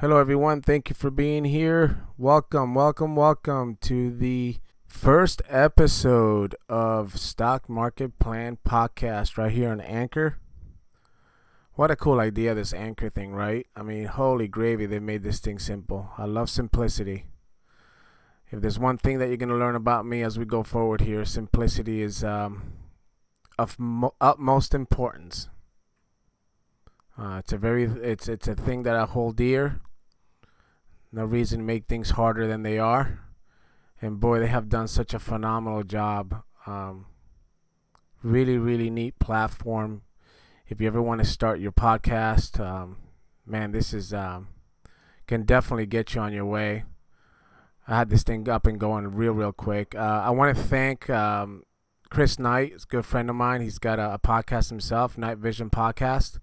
Hello, everyone. Thank you for being here. Welcome, welcome, welcome to the first episode of Stock Market Plan Podcast right here on Anchor. What a cool idea, this Anchor thing, right? I mean, holy gravy, they made this thing simple. I love simplicity. If there's one thing that you're going to learn about me as we go forward here, simplicity is um, of mo- utmost importance. Uh, it's a very it's it's a thing that I hold dear. No reason to make things harder than they are. And boy, they have done such a phenomenal job. Um, really, really neat platform. If you ever want to start your podcast, um, man, this is um, can definitely get you on your way. I had this thing up and going real, real quick. Uh, I want to thank um, Chris Knight, a good friend of mine. He's got a, a podcast himself, Night Vision Podcast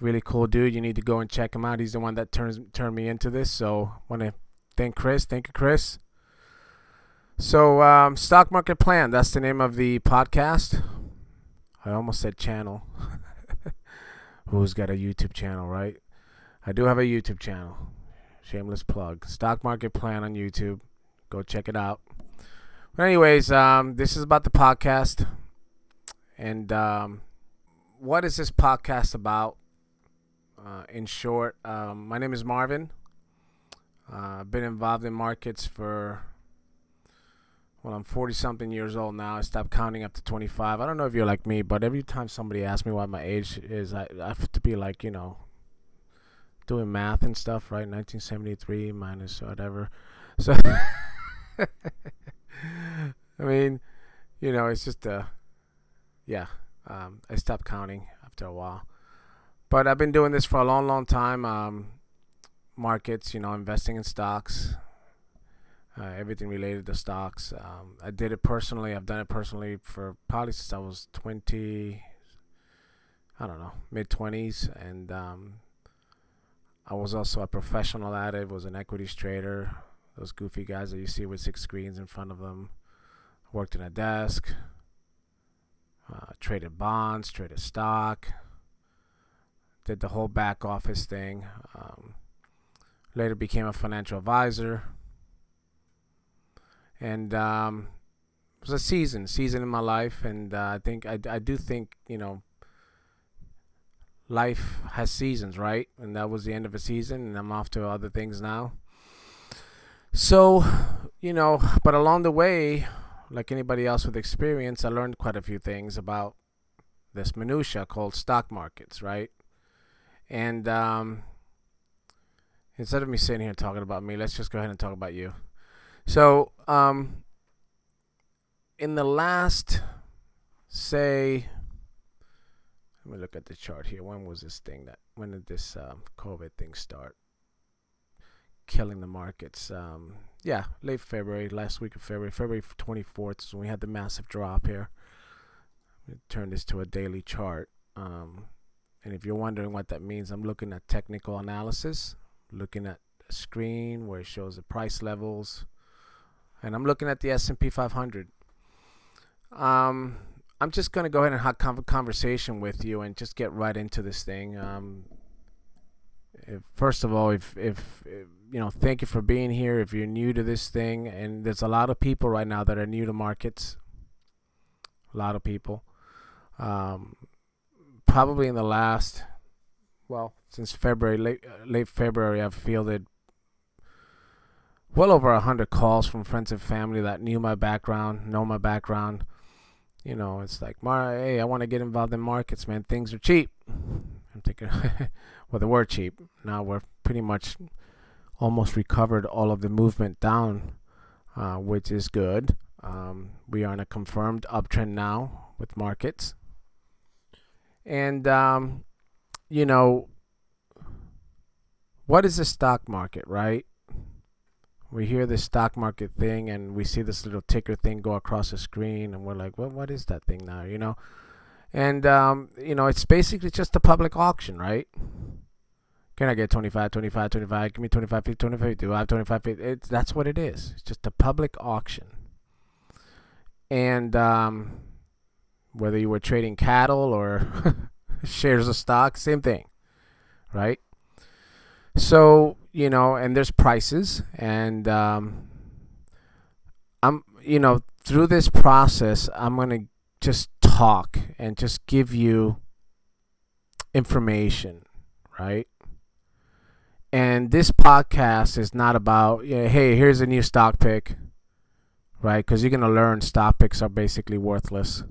really cool dude. You need to go and check him out. He's the one that turns turned me into this. So want to thank Chris. Thank you, Chris. So um, stock market plan. That's the name of the podcast. I almost said channel. Who's got a YouTube channel, right? I do have a YouTube channel. Shameless plug. Stock market plan on YouTube. Go check it out. But anyways, um, this is about the podcast. And um, what is this podcast about? Uh, in short, um, my name is Marvin. Uh, I've been involved in markets for, well, I'm 40 something years old now. I stopped counting up to 25. I don't know if you're like me, but every time somebody asks me what my age is, I, I have to be like, you know, doing math and stuff, right? 1973 minus whatever. So, I mean, you know, it's just, uh, yeah, um, I stopped counting after a while. But I've been doing this for a long, long time. Um, markets, you know, investing in stocks, uh, everything related to stocks. Um, I did it personally. I've done it personally for probably since I was 20, I don't know, mid 20s. And um, I was also a professional at it, was an equities trader. Those goofy guys that you see with six screens in front of them. Worked in a desk, uh, traded bonds, traded stock did the whole back office thing. Um, later became a financial advisor. And um, it was a season, season in my life. And uh, I think, I, I do think, you know, life has seasons, right? And that was the end of a season, and I'm off to other things now. So, you know, but along the way, like anybody else with experience, I learned quite a few things about this minutia called stock markets, right? And um, instead of me sitting here talking about me, let's just go ahead and talk about you. So, um, in the last, say, let me look at the chart here. When was this thing that? When did this um, COVID thing start? Killing the markets. Um, yeah, late February, last week of February, February 24th is when we had the massive drop here. Turn this to a daily chart. Um, and if you're wondering what that means, I'm looking at technical analysis, looking at a screen where it shows the price levels, and I'm looking at the S&P 500. Um, I'm just gonna go ahead and have a conversation with you and just get right into this thing. Um, if, first of all, if, if, if you know, thank you for being here. If you're new to this thing, and there's a lot of people right now that are new to markets. A lot of people. Um, probably in the last, well, since February, late uh, late February, I've fielded well over a hundred calls from friends and family that knew my background, know my background. You know, it's like, Mar, hey, I want to get involved in markets, man. Things are cheap. I'm thinking, well, they were cheap. Now we're pretty much almost recovered all of the movement down, uh, which is good. Um, we are in a confirmed uptrend now with markets. And, um, you know, what is the stock market, right? We hear this stock market thing and we see this little ticker thing go across the screen and we're like, well, what is that thing now, you know? And, um, you know, it's basically just a public auction, right? Can I get 25, 25, 25? Give me 25, 50, 25, do I have 25, 50? It's, that's what it is. It's just a public auction. And, um, whether you were trading cattle or shares of stock, same thing, right? So, you know, and there's prices and um I'm you know, through this process, I'm to just talk and just give you information, right? And this podcast is not about, you know, hey, here's a new stock pick, right? Because you're to learn stock picks are basically worthless.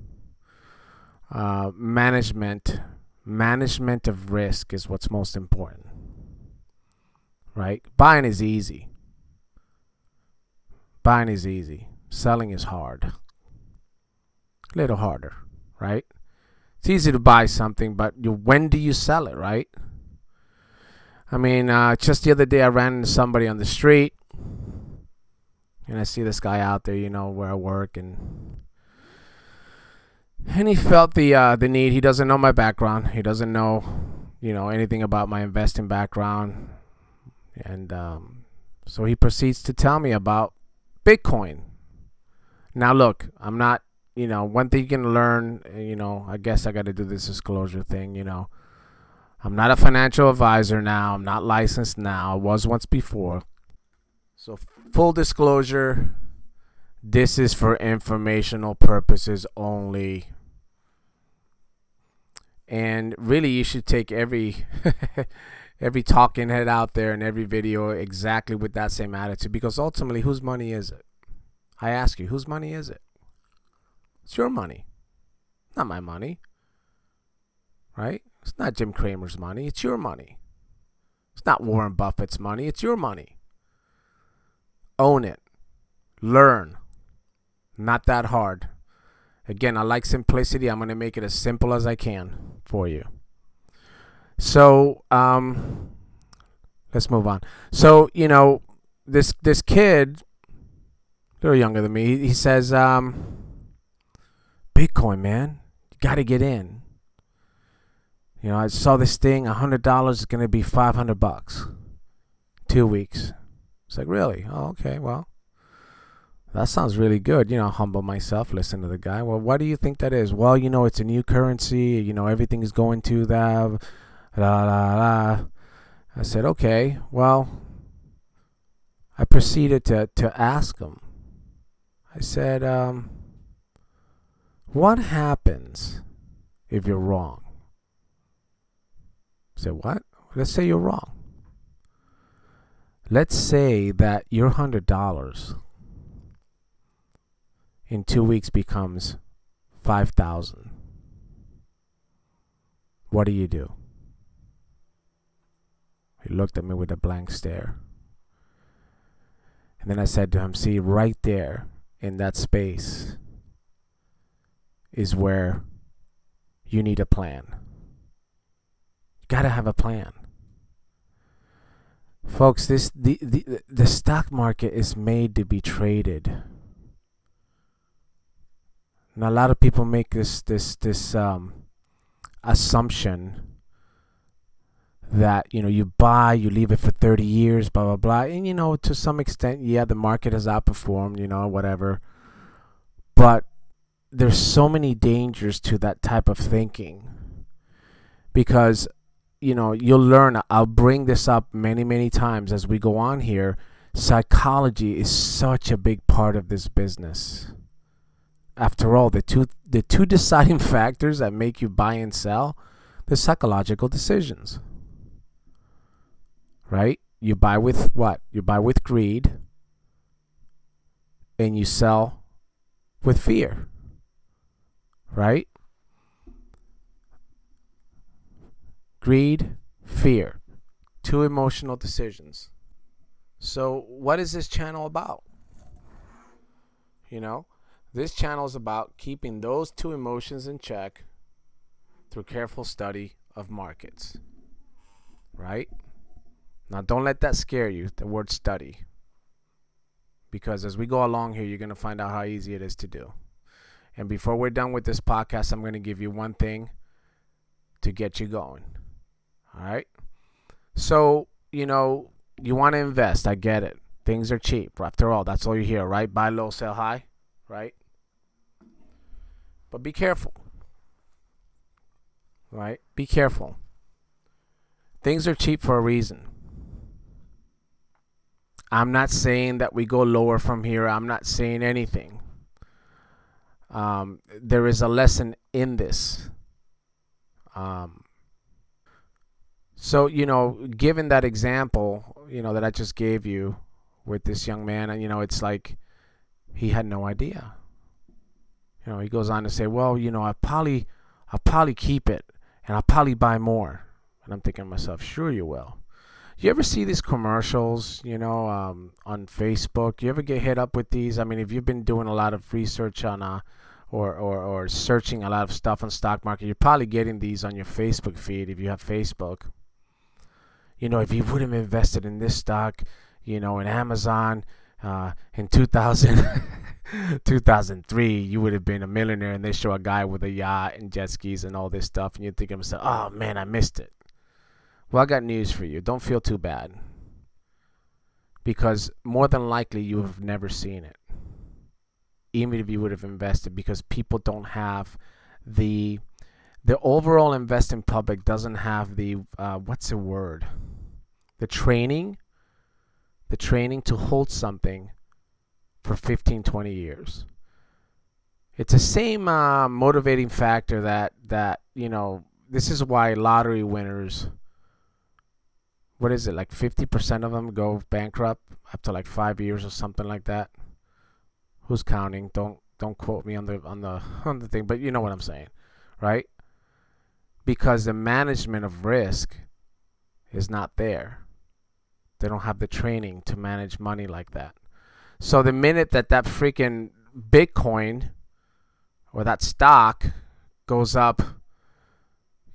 Uh, management, management of risk is what's most important, right? Buying is easy. Buying is easy. Selling is hard. A little harder, right? It's easy to buy something, but you, when do you sell it, right? I mean, uh, just the other day I ran into somebody on the street, and I see this guy out there, you know, where I work, and and he felt the uh, the need. He doesn't know my background. He doesn't know, you know, anything about my investing background, and um, so he proceeds to tell me about Bitcoin. Now, look, I'm not you know, one thing you can learn, you know, I guess I got to do this disclosure thing, you know. I'm not a financial advisor now. I'm not licensed now. I was once before. So, full disclosure, this is for informational purposes only. And really, you should take every every talking head out there and every video exactly with that same attitude because ultimately, whose money is it? I ask you, whose money is it? It's your money, not my money. Right? It's not Jim Cramer's money. It's your money. It's not Warren Buffett's money. It's your money. Own it. Learn. Not that hard. Again, I like simplicity. I'm going to make it as simple as I can for you. So, um, let's move on. So, you know, this this kid, little younger than me, he says, um, Bitcoin, man. You got to get in. You know, I saw this thing, hundred dollars is going to be five hundred bucks. Two weeks. It's like really? Oh, okay. Well, that sounds really good. You know, humble myself, listen to the guy. Well, why do you think that is? Well, you know, it's a new currency. You know, everything is going to that. La la la. I said, okay. Well, I proceeded to to ask him. I said, um, what happens if you're wrong? Say what? Let's say you're wrong. Let's say that your hundred dollars in two weeks becomes five thousand. What do you do? He looked at me with a blank stare. And then I said to him, See, right there in that space is where you need a plan. You got to have a plan. Folks, this the, the the stock market is made to be traded. Now a lot of people make this this this um, assumption that you know you buy, you leave it for 30 years, blah blah blah, and you know to some extent, yeah, the market has outperformed, you know, whatever. But there's so many dangers to that type of thinking. Because you know you'll learn i'll bring this up many many times as we go on here psychology is such a big part of this business after all the two the two deciding factors that make you buy and sell the psychological decisions right you buy with what you buy with greed and you sell with fear right? Greed, fear, two emotional decisions. So, what is this channel about? You know, this channel is about keeping those two emotions in check through careful study of markets. Right? Now, don't let that scare you, the word study. Because as we go along here, you're going to find out how easy it is to do. And before we're done with this podcast, I'm going to give you one thing to get you going. All right. So, you know, you want to invest. I get it. Things are cheap. After all, that's all you hear, right? Buy low, sell high, right? But be careful. Right? Be careful. Things are cheap for a reason. I'm not saying that we go lower from here. I'm not saying anything. Um, there is a lesson in this. Um, so, you know, given that example, you know, that I just gave you with this young man, and, you know, it's like he had no idea. You know, he goes on to say, well, you know, I probably, I'll probably keep it and I'll probably buy more. And I'm thinking to myself, sure you will. You ever see these commercials, you know, um, on Facebook? You ever get hit up with these? I mean, if you've been doing a lot of research on, uh, or, or, or searching a lot of stuff on stock market, you're probably getting these on your Facebook feed if you have Facebook. You know, if you would have invested in this stock, you know, in Amazon uh, in 2000, 2003, you would have been a millionaire. And they show a guy with a yacht and jet skis and all this stuff, and you think to yourself, "Oh man, I missed it." Well, I got news for you. Don't feel too bad. Because more than likely you have never seen it. Even if you would have invested because people don't have the the overall investing public doesn't have the uh, what's the word? The training the training to hold something for 15 20 years. It's the same uh, motivating factor that that you know this is why lottery winners what is it like 50% of them go bankrupt after like five years or something like that? Who's counting? Don't don't quote me on the on the on the thing but you know what i'm saying right? Because the management of risk is not there they don't have the training to manage money like that so the minute that that freaking bitcoin or that stock goes up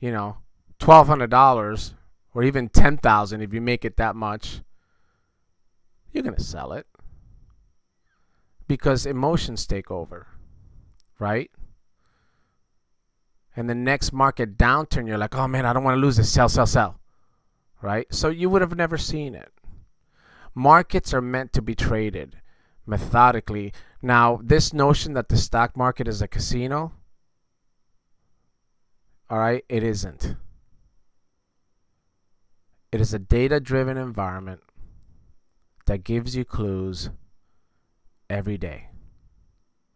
you know $1200 or even 10,000 if you make it that much, you're to sell it because emotions take over, right? And the next market downturn, you're like, oh man, I don't want to lose this. Sell, sell, sell. Right? So you would have never seen it. Markets are meant to be traded methodically. Now, this notion that the stock market is a casino, all right, it isn't. It is a data driven environment that gives you clues every day.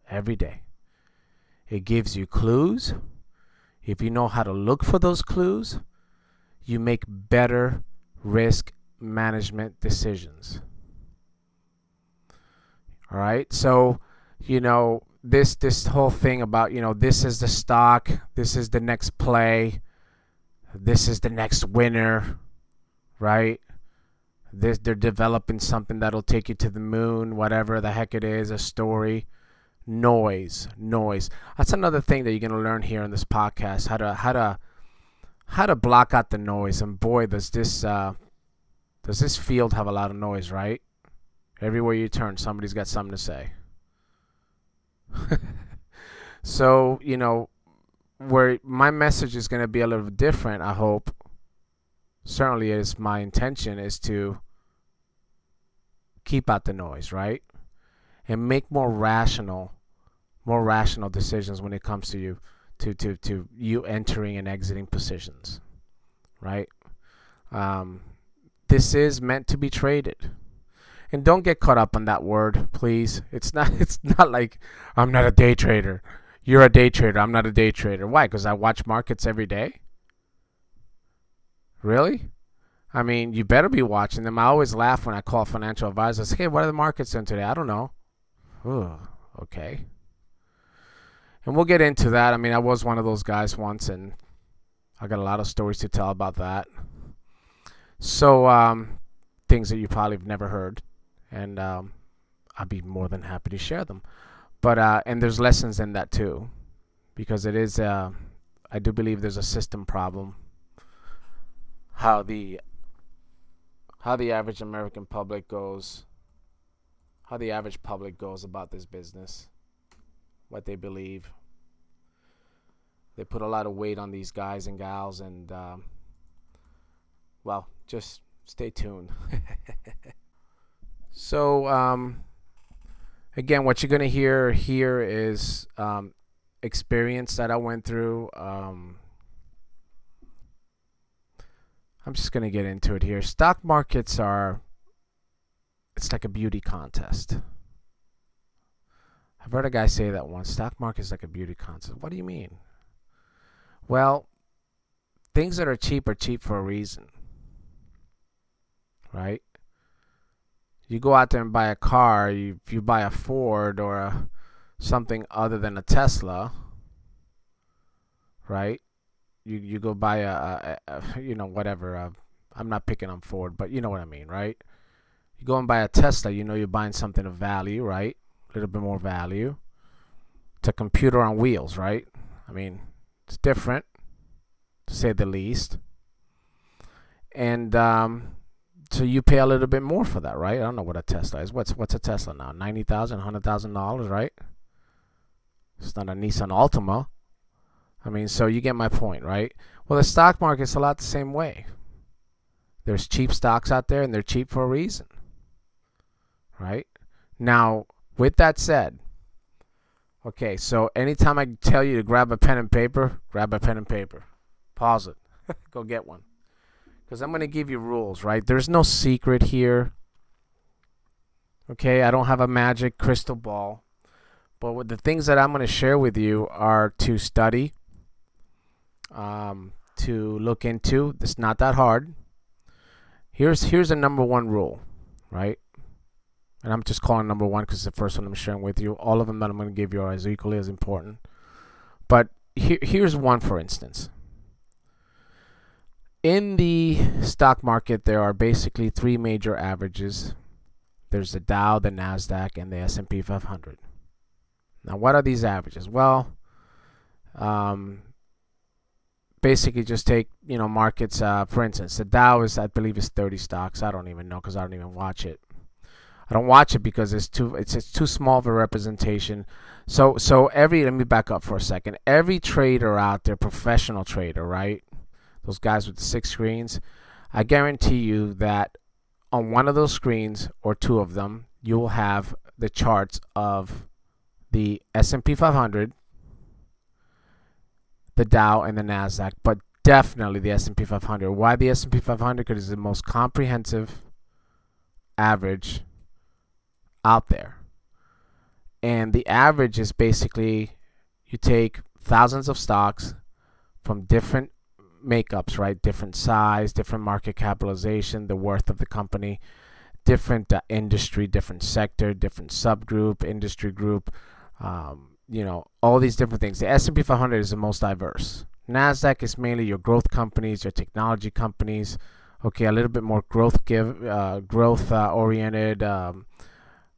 Every day. It gives you clues. If you know how to look for those clues, you make better risk management decisions. All right? So, you know, this this whole thing about, you know, this is the stock, this is the next play, this is the next winner right? This, they're developing something that'll take you to the moon, whatever the heck it is, a story. Noise, noise. That's another thing that you're gonna learn here in this podcast. How to how to how to block out the noise. And boy, does this uh, does this field have a lot of noise, right? Everywhere you turn, somebody's got something to say. so you know, where my message is gonna be a little different. I hope certainly is my intention is to keep out the noise, right? And make more rational, more rational decisions when it comes to you, to to to you entering and exiting positions, right? Um, this is meant to be traded, and don't get caught up on that word, please. It's not. It's not like I'm not a day trader. You're a day trader. I'm not a day trader. Why? Because I watch markets every day. Really? I mean, you better be watching them. I always laugh when I call financial advisors. Hey, what are the markets in today? I don't know. Ooh, okay. And we'll get into that. I mean, I was one of those guys once, and I got a lot of stories to tell about that. So, um, things that you probably have never heard, and um, I'd be more than happy to share them. But uh, and there's lessons in that too, because it is. Uh, I do believe there's a system problem how the how the average American public goes how the average public goes about this business what they believe they put a lot of weight on these guys and gals and um, well just stay tuned so um, again what you're going to hear here is um, experience that i went through um, I'm just going to get into it here. Stock markets are it's like a beauty contest. I've heard a guy say that once. Stock market is like a beauty contest. What do you mean? Well, things that are cheap are cheap for a reason. Right? You go out there and buy a car, you, you buy a Ford or a, something other than a Tesla, right? You you go buy a, a, a you know whatever. i I'm not picking on Ford, but you know what I mean, right? You go and buy a Tesla, you know you're buying something of value, right? A little bit more value. It's a computer on wheels, right? I mean, it's different, to say the least. And um, so you pay a little bit more for that, right? I don't know what a Tesla is. What's what's a Tesla now? Ninety thousand, hundred thousand dollars, right? It's not a Nissan Altima. I mean, so you get my point, right? Well, the stock market's a lot the same way. There's cheap stocks out there, and they're cheap for a reason, right? Now, with that said, okay, so anytime I tell you to grab a pen and paper, grab a pen and paper. Pause it. Go get one. Because I'm going to give you rules, right? There's no secret here. Okay, I don't have a magic crystal ball. But the things that I'm going to share with you are to study, um, to look into. It's not that hard. Here's here's the number one rule, right? And I'm just calling number one because it's the first one I'm sharing with you. All of them that I'm going to give you are as equally as important. But here, here's one, for instance. In the stock market, there are basically three major averages. There's the Dow, the Nasdaq, and the S&P 500. Now, what are these averages? Well, um, basically just take you know markets. Uh, for instance, the Dow is I believe is 30 stocks. I don't even know because I don't even watch it. I don't watch it because it's too it's it's too small of a representation. So so every let me back up for a second. Every trader out there, professional trader, right? Those guys with the six screens, I guarantee you that on one of those screens or two of them, you will have the charts of the S&P 500, the Dow and the Nasdaq, but definitely the S&P 500. Why the S&P 500? Because it's the most comprehensive average out there. And the average is basically you take thousands of stocks from different makeups, right? Different size, different market capitalization, the worth of the company, different uh, industry, different sector, different subgroup, industry group, um, you know, all these different things. The S&P 500 is the most diverse. Nasdaq is mainly your growth companies, your technology companies. Okay, a little bit more growth give, uh, growth uh, oriented. Um,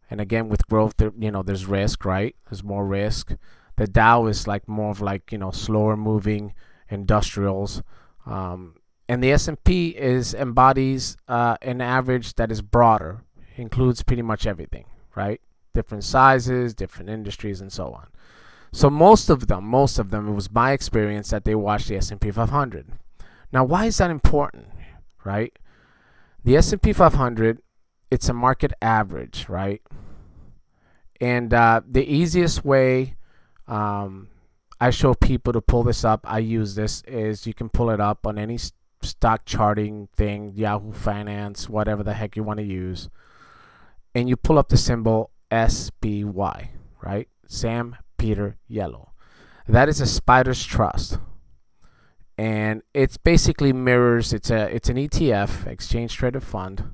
and again, with growth, there, you know, there's risk, right? There's more risk. The Dow is like more of like you know slower moving industrials, um, and the S&P is embodies uh, an average that is broader, includes pretty much everything, right? Different sizes, different industries, and so on. So most of them, most of them, it was my experience that they watched the S&P 500. Now, why is that important, right? The S&P 500 it's a market average, right? And uh, the easiest way um, I show people to pull this up, I use this, is you can pull it up on any stock charting thing, Yahoo Finance, whatever the heck you want to use. And you pull up the symbol SPY, right? Sam Peter Yellow. That is a Spider's Trust. And it's basically mirrors, it's a it's an ETF, exchange traded fund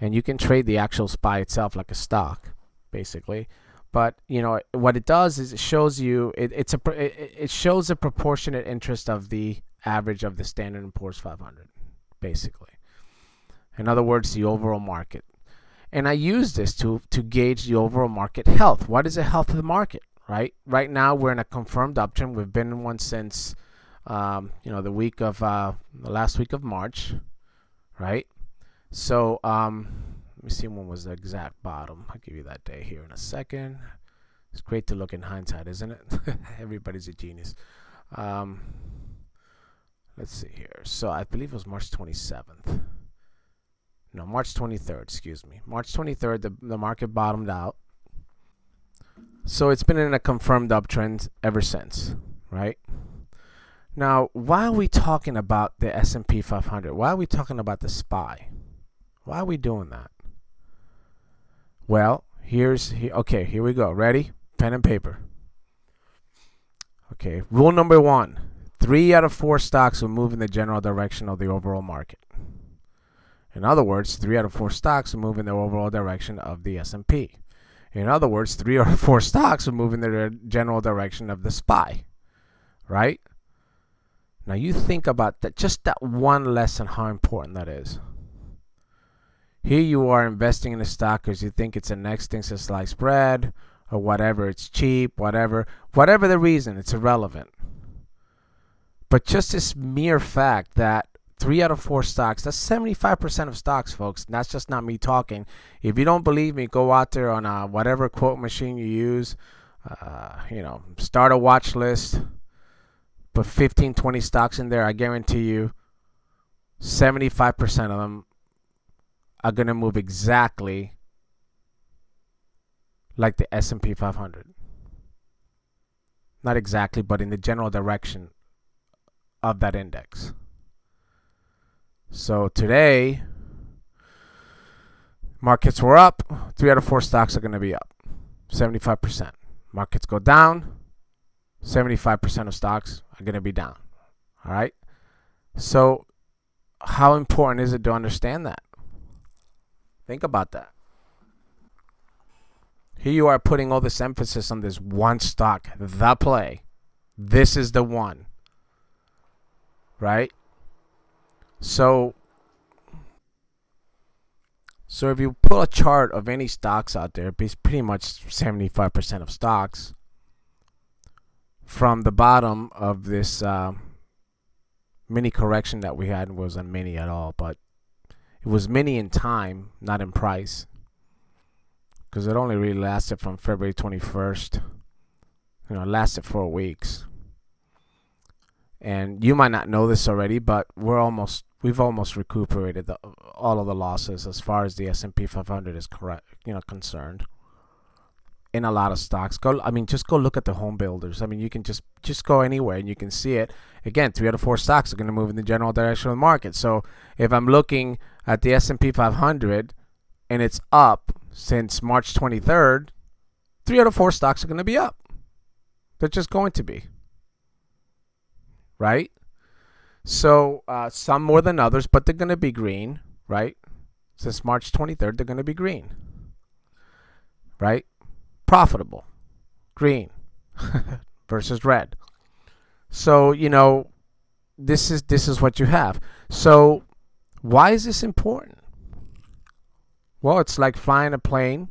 and you can trade the actual SPY itself like a stock, basically. But you know what it does is it shows you it, it's a it, shows a proportionate interest of the average of the Standard & Poor's 500, basically. In other words, the overall market. And I use this to to gauge the overall market health. What is the health of the market? Right. Right now we're in a confirmed uptrend. We've been in one since um, you know the week of uh, the last week of March, right? So, um, let me see when was the exact bottom. I'll give you that day here in a second. It's great to look in hindsight, isn't it? Everybody's a genius. Um, let's see here. So I believe it was March 27th. No, March 23rd, excuse me. March 23rd, the, the market bottomed out. So it's been in a confirmed uptrend ever since, right? Now, why are we talking about the S&P 500? Why are we talking about the SPY? Why are we doing that? Well, here's okay, here we go. Ready? Pen and paper. Okay, rule number 1. 3 out of 4 stocks will move in the general direction of the overall market. In other words, 3 out of 4 stocks will move in the overall direction of the S&P. In other words, 3 out of 4 stocks will move in the general direction of the SPY. Right? Now you think about that just that one lesson how important that is. Here you are investing in a stock because you think it's the next thing to sliced bread or whatever. It's cheap, whatever. Whatever the reason, it's irrelevant. But just this mere fact that three out of four stocks, that's 75% of stocks, folks. And that's just not me talking. If you don't believe me, go out there on a, whatever quote machine you use. Uh, you know, start a watch list. Put 15, 20 stocks in there. I guarantee you 75% of them are going to move exactly like the S&P 500. Not exactly, but in the general direction of that index. So today, markets were up. Three out of four stocks are going to be up. 75%. Markets go down. 75% of stocks are going to be down. All right. So, how important is it to understand that? Think about that. Here you are putting all this emphasis on this one stock, the play. This is the one. Right? So so if you pull a chart of any stocks out there, it's pretty much 75% of stocks from the bottom of this uh, mini correction that we had wasn't mini at all, but it was many in time, not in price. Because it only really lasted from February 21st. You know, it lasted four weeks. And you might not know this already, but we're almost we've almost recuperated the, all of the losses as far as the S&P 500 is correct, you know, concerned. In a lot of stocks, go. I mean, just go look at the home builders. I mean, you can just just go anywhere and you can see it. Again, three out of four stocks are going to move in the general direction of the market. So if I'm looking at the S&P 500 and it's up since March 23rd, three out of four stocks are going to be up. They're just going to be. Right? So uh, some more than others, but they're going to be green, right? Since March 23rd, they're going to be green. Right? Profitable. Green versus red. So, you know, this is this is what you have. So why is this important? Well, it's like flying a plane.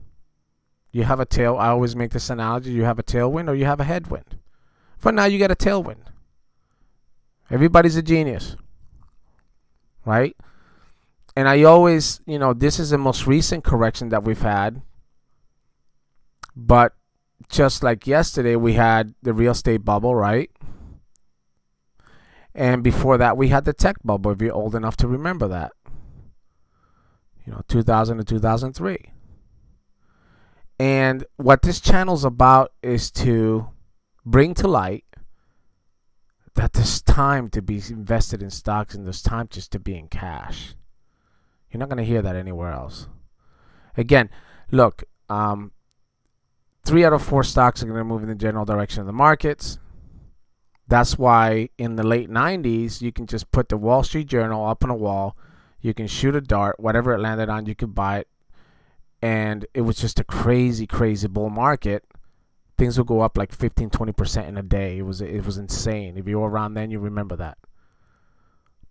You have a tail. I always make this analogy. You have a tailwind or you have a headwind. But now you get a tailwind. Everybody's a genius. Right? And I always, you know, this is the most recent correction that we've had. But just like yesterday, we had the real estate bubble, right? And before that, we had the tech bubble, if you're old enough to remember that. You know, 2000 to 2003. And what this channel's about is to bring to light that there's time to be invested in stocks and there's time just to be in cash. You're not going to hear that anywhere else. Again, look, um, three out of four stocks are going to move in the general direction of the markets. That's why in the late 90s, you can just put the Wall Street Journal up on a wall. You can shoot a dart, whatever it landed on, you could buy it. And it was just a crazy, crazy bull market things would go up like 15 20% in a day it was it was insane if you were around then you remember that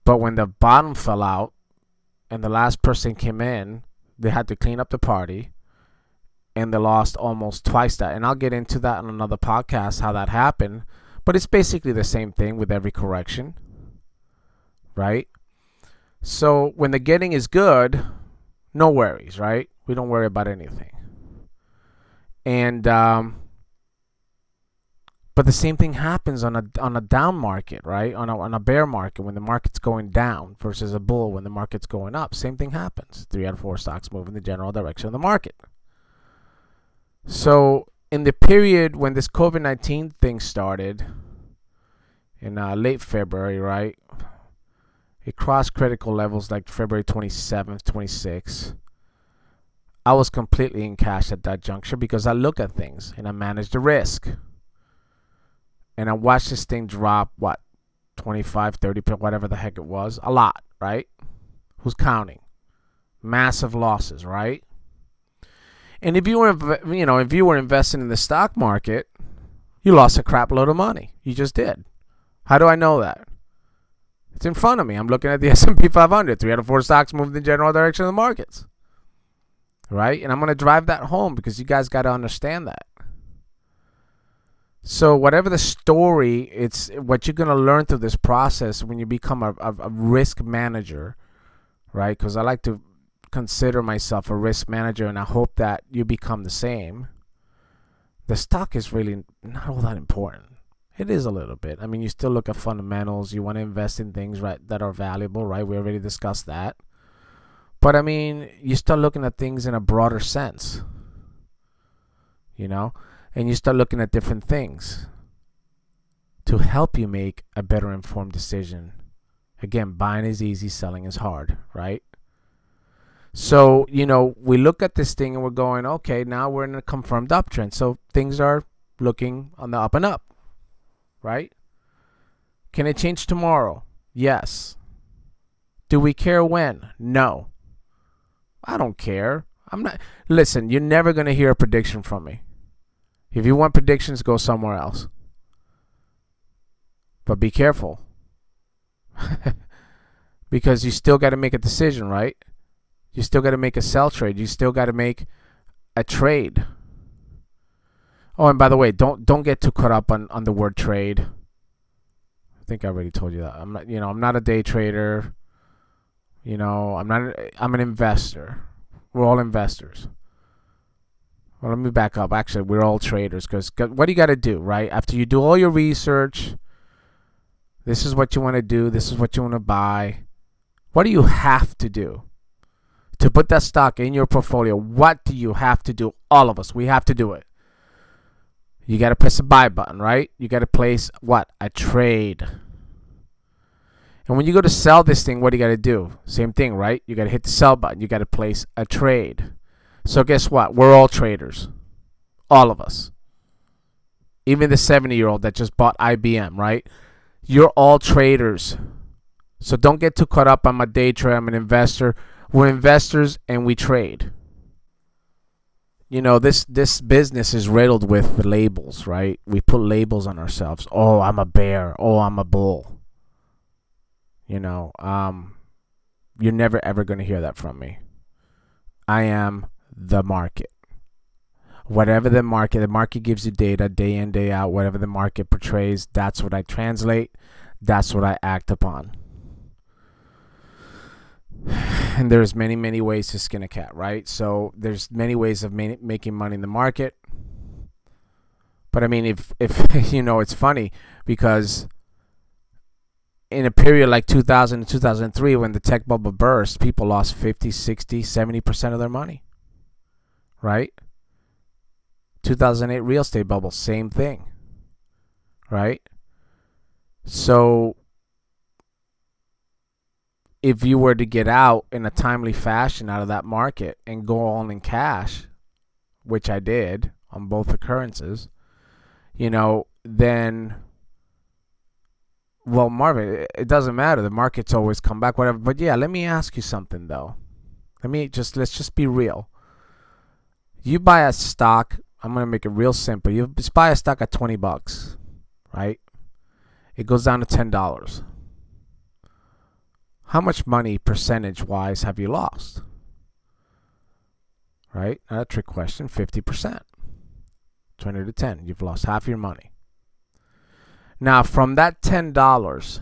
but when the bottom fell out and the last person came in they had to clean up the party and they lost almost twice that and I'll get into that on another podcast how that happened but it's basically the same thing with every correction right so when the getting is good no worries right we don't worry about anything and um, but the same thing happens on a on a down market, right? On a on a bear market when the market's going down versus a bull when the market's going up. Same thing happens. Three out of four stocks move in the general direction of the market. So in the period when this COVID nineteen thing started in uh, late February, right? It crossed critical levels like February twenty seventh, twenty sixth. I was completely in cash at that juncture because I look at things and I manage the risk. And I watched this thing drop, what, 25, 30, whatever the heck it was. A lot, right? Who's counting? Massive losses, right? And if you were, you know, if you were investing in the stock market, you lost a crap load of money. You just did. How do I know that? It's in front of me. I'm looking at the S&P 500. Three out of four stocks moved in general direction of the markets. Right? And I'm going to drive that home because you guys got to understand that. So whatever the story, it's what you're going to learn through this process when you become a, a, a risk manager, right? Because I like to consider myself a risk manager, and I hope that you become the same. The stock is really not all that important. It is a little bit. I mean, you still look at fundamentals. You want to invest in things right that are valuable, right? We already discussed that. But I mean, you start looking at things in a broader sense. You know, and you start looking at different things to help you make a better informed decision. Again, buying is easy, selling is hard, right? So, you know, we look at this thing and we're going, okay, now we're in a confirmed uptrend. So things are looking on the up and up, right? Can it change tomorrow? Yes. Do we care when? No. I don't care. I'm not. Listen, you're never going to hear a prediction from me. If you want predictions, go somewhere else. But be careful. because you still got to make a decision, right? You still got to make a sell trade. You still got to make a trade. Oh, and by the way, don't don't get too caught up on on the word trade. I think I already told you that. I'm not, you know, I'm not a day trader. You know, I'm not. I'm an investor. We're all investors. Well, let me back up. Actually, we're all traders because what do you got to do, right? After you do all your research, this is what you want to do. This is what you want to buy. What do you have to do? To put that stock in your portfolio, what do you have to do? All of us, we have to do it. You got to press the buy button, right? You got to place what? A trade. And when you go to sell this thing, what do you got to do? Same thing, right? You got to hit the sell button. You got to place a trade. So guess what? We're all traders. All of us. Even the 70 year old that just bought IBM, right? You're all traders. So don't get too caught up. I'm a day trader. I'm an investor. We're investors and we trade. You know, this this business is riddled with labels, right? We put labels on ourselves. Oh, I'm a bear. Oh, I'm a bull. You know, um you're never ever going to hear that from me. I am the market. Whatever the market, the market gives you data day in, day out, whatever the market portrays, that's what I translate, that's what I act upon and there's many many ways to skin a cat right? So there's many ways of ma- making money in the market. But i mean if if you know it's funny because in a period like 2000 and 2003 when the tech bubble burst people lost 50 60 70% of their money right? 2008 real estate bubble same thing right? So if you were to get out in a timely fashion out of that market and go all in cash, which I did on both occurrences, you know, then well, Marvin, it doesn't matter. The markets always come back, whatever. But yeah, let me ask you something though. Let me just let's just be real. You buy a stock. I'm gonna make it real simple. You buy a stock at twenty bucks, right? It goes down to ten dollars how much money percentage wise have you lost? Right? a trick question 50%. 20 to 10. You've lost half your money. Now, from that $10,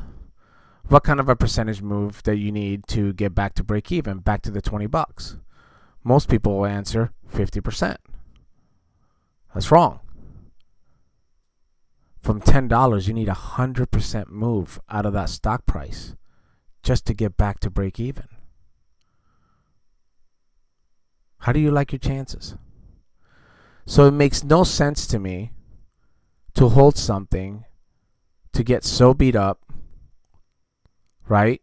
what kind of a percentage move that you need to get back to break even, back to the 20 bucks? Most people will answer 50%. That's wrong. From $10, you need a 100% move out of that stock price just to get back to break even? How do you like your chances? So it makes no sense to me to hold something to get so beat up, right?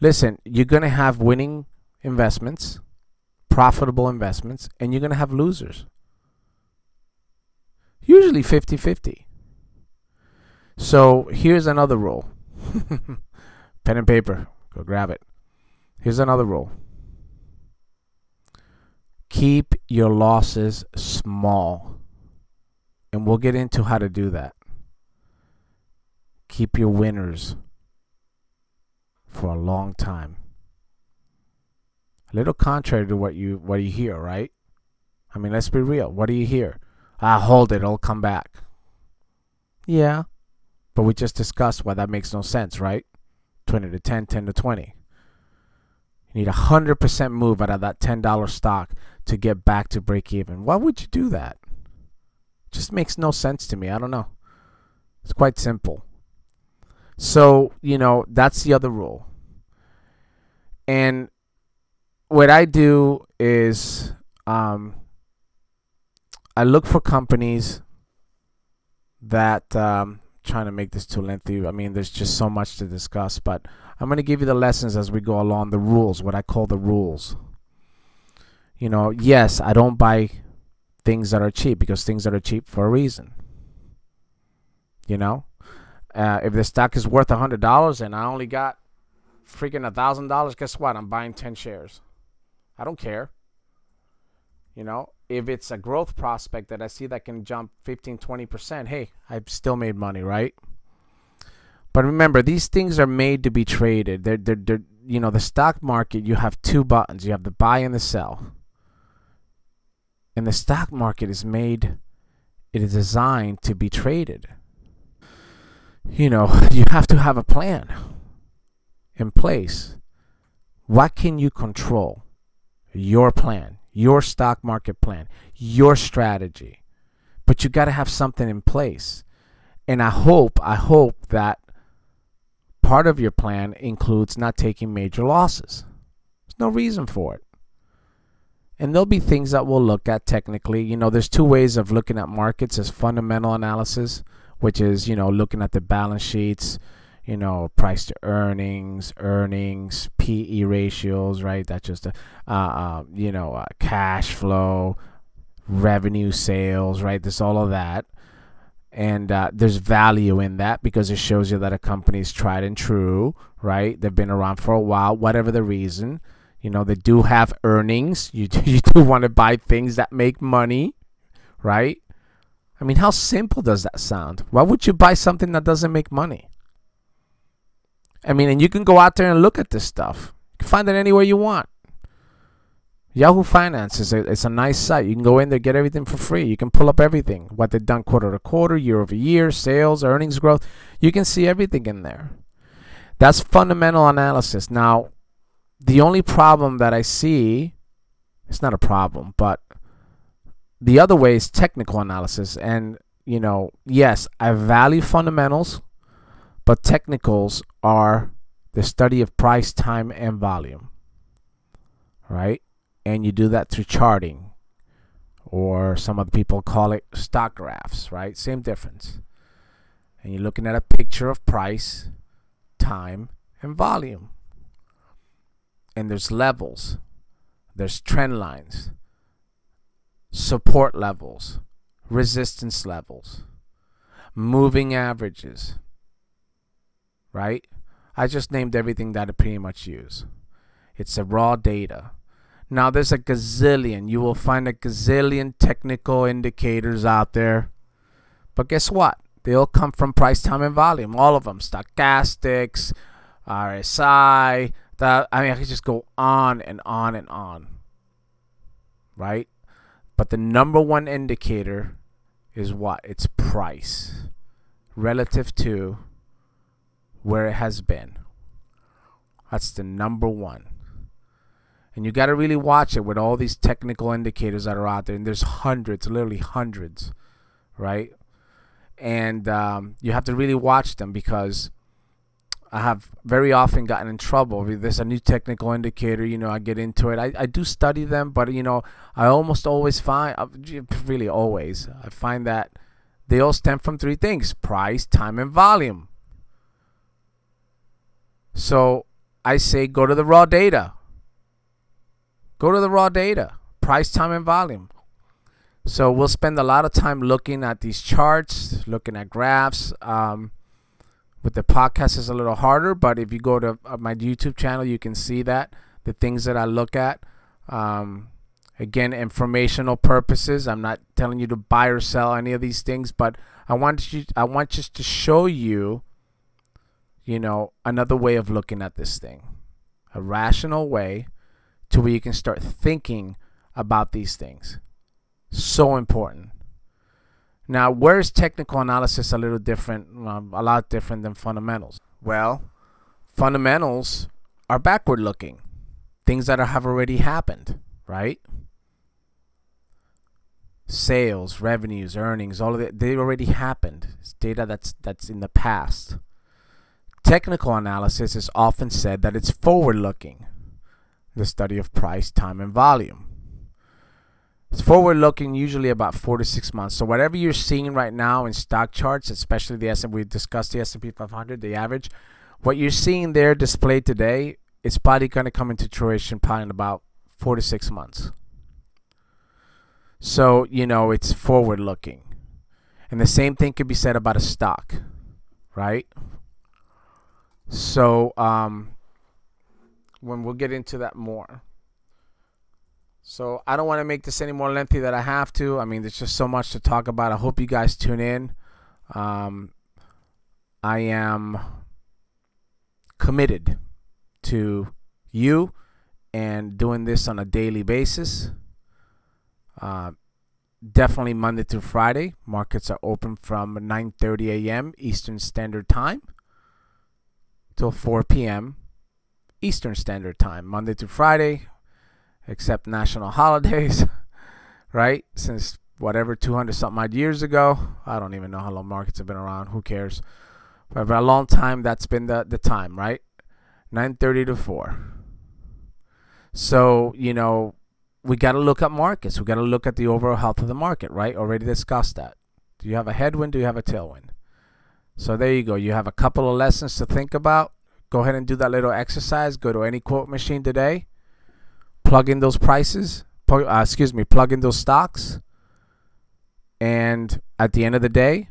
Listen, you're going to have winning investments profitable investments and you're going to have losers. Usually 50 50. So here's another rule pen and paper, go grab it. Here's another rule keep your losses small. And we'll get into how to do that. Keep your winners for a long time. A little contrary to what you what you hear, right? I mean, let's be real. What do you hear? Ah, hold it, it'll come back. Yeah. But we just discussed why that makes no sense, right? 20 to 10, 10 to 20. You need a 100% move out of that $10 stock to get back to break even. Why would you do that? It just makes no sense to me. I don't know. It's quite simple. So, you know, that's the other rule. And what I do is um, I look for companies that um, trying to make this too lengthy. I mean, there's just so much to discuss, but I'm going to give you the lessons as we go along, the rules, what I call the rules. You know, yes, I don't buy things that are cheap because things that are cheap for a reason. You know, uh, if the stock is worth a hundred dollars and I only got freaking a thousand dollars, guess what? I'm buying ten shares. I don't care. You know, if it's a growth prospect that I see that can jump 15, 20%, hey, I've still made money, right? But remember, these things are made to be traded. They're, they're, they're, you know, the stock market, you have two buttons. You have the buy and the sell. And the stock market is made, it is designed to be traded. You know, you have to have a plan in place. What can you control? Your plan, your stock market plan, your strategy. But you got to have something in place. And I hope, I hope that part of your plan includes not taking major losses. There's no reason for it. And there'll be things that we'll look at technically. You know, there's two ways of looking at markets as fundamental analysis, which is, you know, looking at the balance sheets, you know, price to earnings, earnings, PE ratios, right? That's just a, uh, uh, you know, uh, cash flow, revenue, sales, right? There's all of that. And uh, there's value in that because it shows you that a company is tried and true, right? They've been around for a while, whatever the reason. You know, they do have earnings. You, you do want to buy things that make money, right? I mean, how simple does that sound? Why would you buy something that doesn't make money? I mean, and you can go out there and look at this stuff. You can find it anywhere you want. Yahoo Finance is a, it's a nice site. You can go in there, get everything for free. You can pull up everything, what they've done quarter to quarter, year over year, sales, earnings growth. You can see everything in there. That's fundamental analysis. Now, the only problem that I see, it's not a problem, but the other way is technical analysis. And, you know, yes, I value fundamentals, but technicals are the study of price, time, and volume. Right? And you do that through charting, or some other people call it stock graphs, right? Same difference. And you're looking at a picture of price, time, and volume and there's levels, there's trend lines, support levels, resistance levels, moving averages, right? I just named everything that I pretty much use. It's a raw data. Now there's a gazillion. You will find a gazillion technical indicators out there. But guess what? They all come from price, time, and volume. All of them. Stochastics, RSI, I mean, I could just go on and on and on. Right? But the number one indicator is what? It's price relative to where it has been. That's the number one. And you got to really watch it with all these technical indicators that are out there. And there's hundreds, literally hundreds, right? And um, you have to really watch them because I have very often gotten in trouble. There's a new technical indicator, you know, I get into it. I, I do study them, but, you know, I almost always find, uh, really always, I find that they all stem from three things price, time, and volume. So I say go to the raw data. Go to the raw data. price, time, and volume. So we'll spend a lot of time looking at these charts, looking at graphs. Um, with the podcast is a little harder, but if you go to uh, my YouTube channel, you can see that the things that I look at. Um, again, informational purposes. I'm not telling you to buy or sell any of these things, but I want you I want just to show you, you know, another way of looking at this thing, a rational way, to where you can start thinking about these things. So important. Now, where's technical analysis a little different, um, a lot different than fundamentals? Well, fundamentals are backward looking, things that have already happened, right? Sales, revenues, earnings, all of it, they already happened. It's data that's that's in the past. Technical analysis is often said that it's forward looking, the study of price, time, and volume. It's forward looking, usually about four to six months. So whatever you're seeing right now in stock charts, especially the S&P we discussed the S&P 500, the average, what you're seeing there displayed today is probably going to come into fruition probably in about four to six months. So you know it's forward looking, and the same thing could be said about a stock, right? So um, when we'll get into that more. So I don't want to make this any more lengthy than I have to. I mean, there's just so much to talk about. I hope you guys tune in. Um, I am committed to you and doing this on a daily basis. Uh, definitely Monday through Friday. Markets are open from 9:30 a.m. Eastern Standard Time till 4 p.m. Eastern Standard Time. Monday through Friday, except national holidays, right? Since whatever 200 something odd years ago. I don't even know how long markets have been around. Who cares? But for a long time, that's been the, the time, right? 9:30 to 4. So, you know, we got to look at markets. We got to look at the overall health of the market, right? Already discussed that. Do you have a headwind? Do you have a tailwind? So there you go. You have a couple of lessons to think about. Go ahead and do that little exercise. Go to any quote machine today plug in those prices, uh, excuse me, plug in those stocks, and at the end of the day,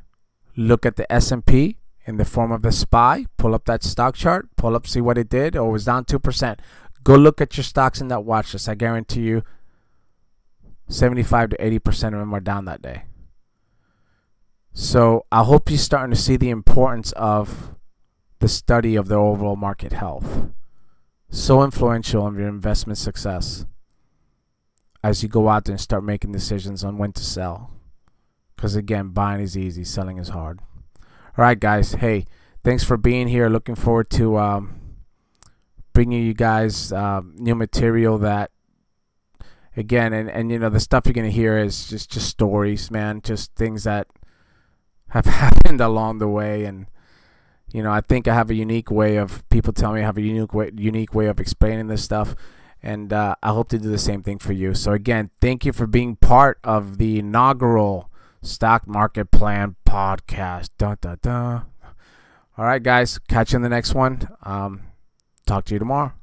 look at the S&P in the form of the SPY, pull up that stock chart, pull up, see what it did. Oh, it was down 2%. Go look at your stocks in that watch list. I guarantee you 75 to 80% of them are down that day. So I hope you're starting to see the importance of the study of the overall market health so influential in your investment success as you go out there and start making decisions on when to sell. Because again, buying is easy, selling is hard. All right, guys. Hey, thanks for being here. Looking forward to um, bringing you guys uh, new material that, again, and, and you know the stuff you're gonna hear is just just stories, man. Just things that have happened along the way and you know, I think I have a unique way of people tell me I have a unique way, unique way of explaining this stuff, and uh, I hope to do the same thing for you. So again, thank you for being part of the inaugural Stock Market Plan podcast. Dun, dun, dun. All right, guys, catch you in the next one. Um, talk to you tomorrow.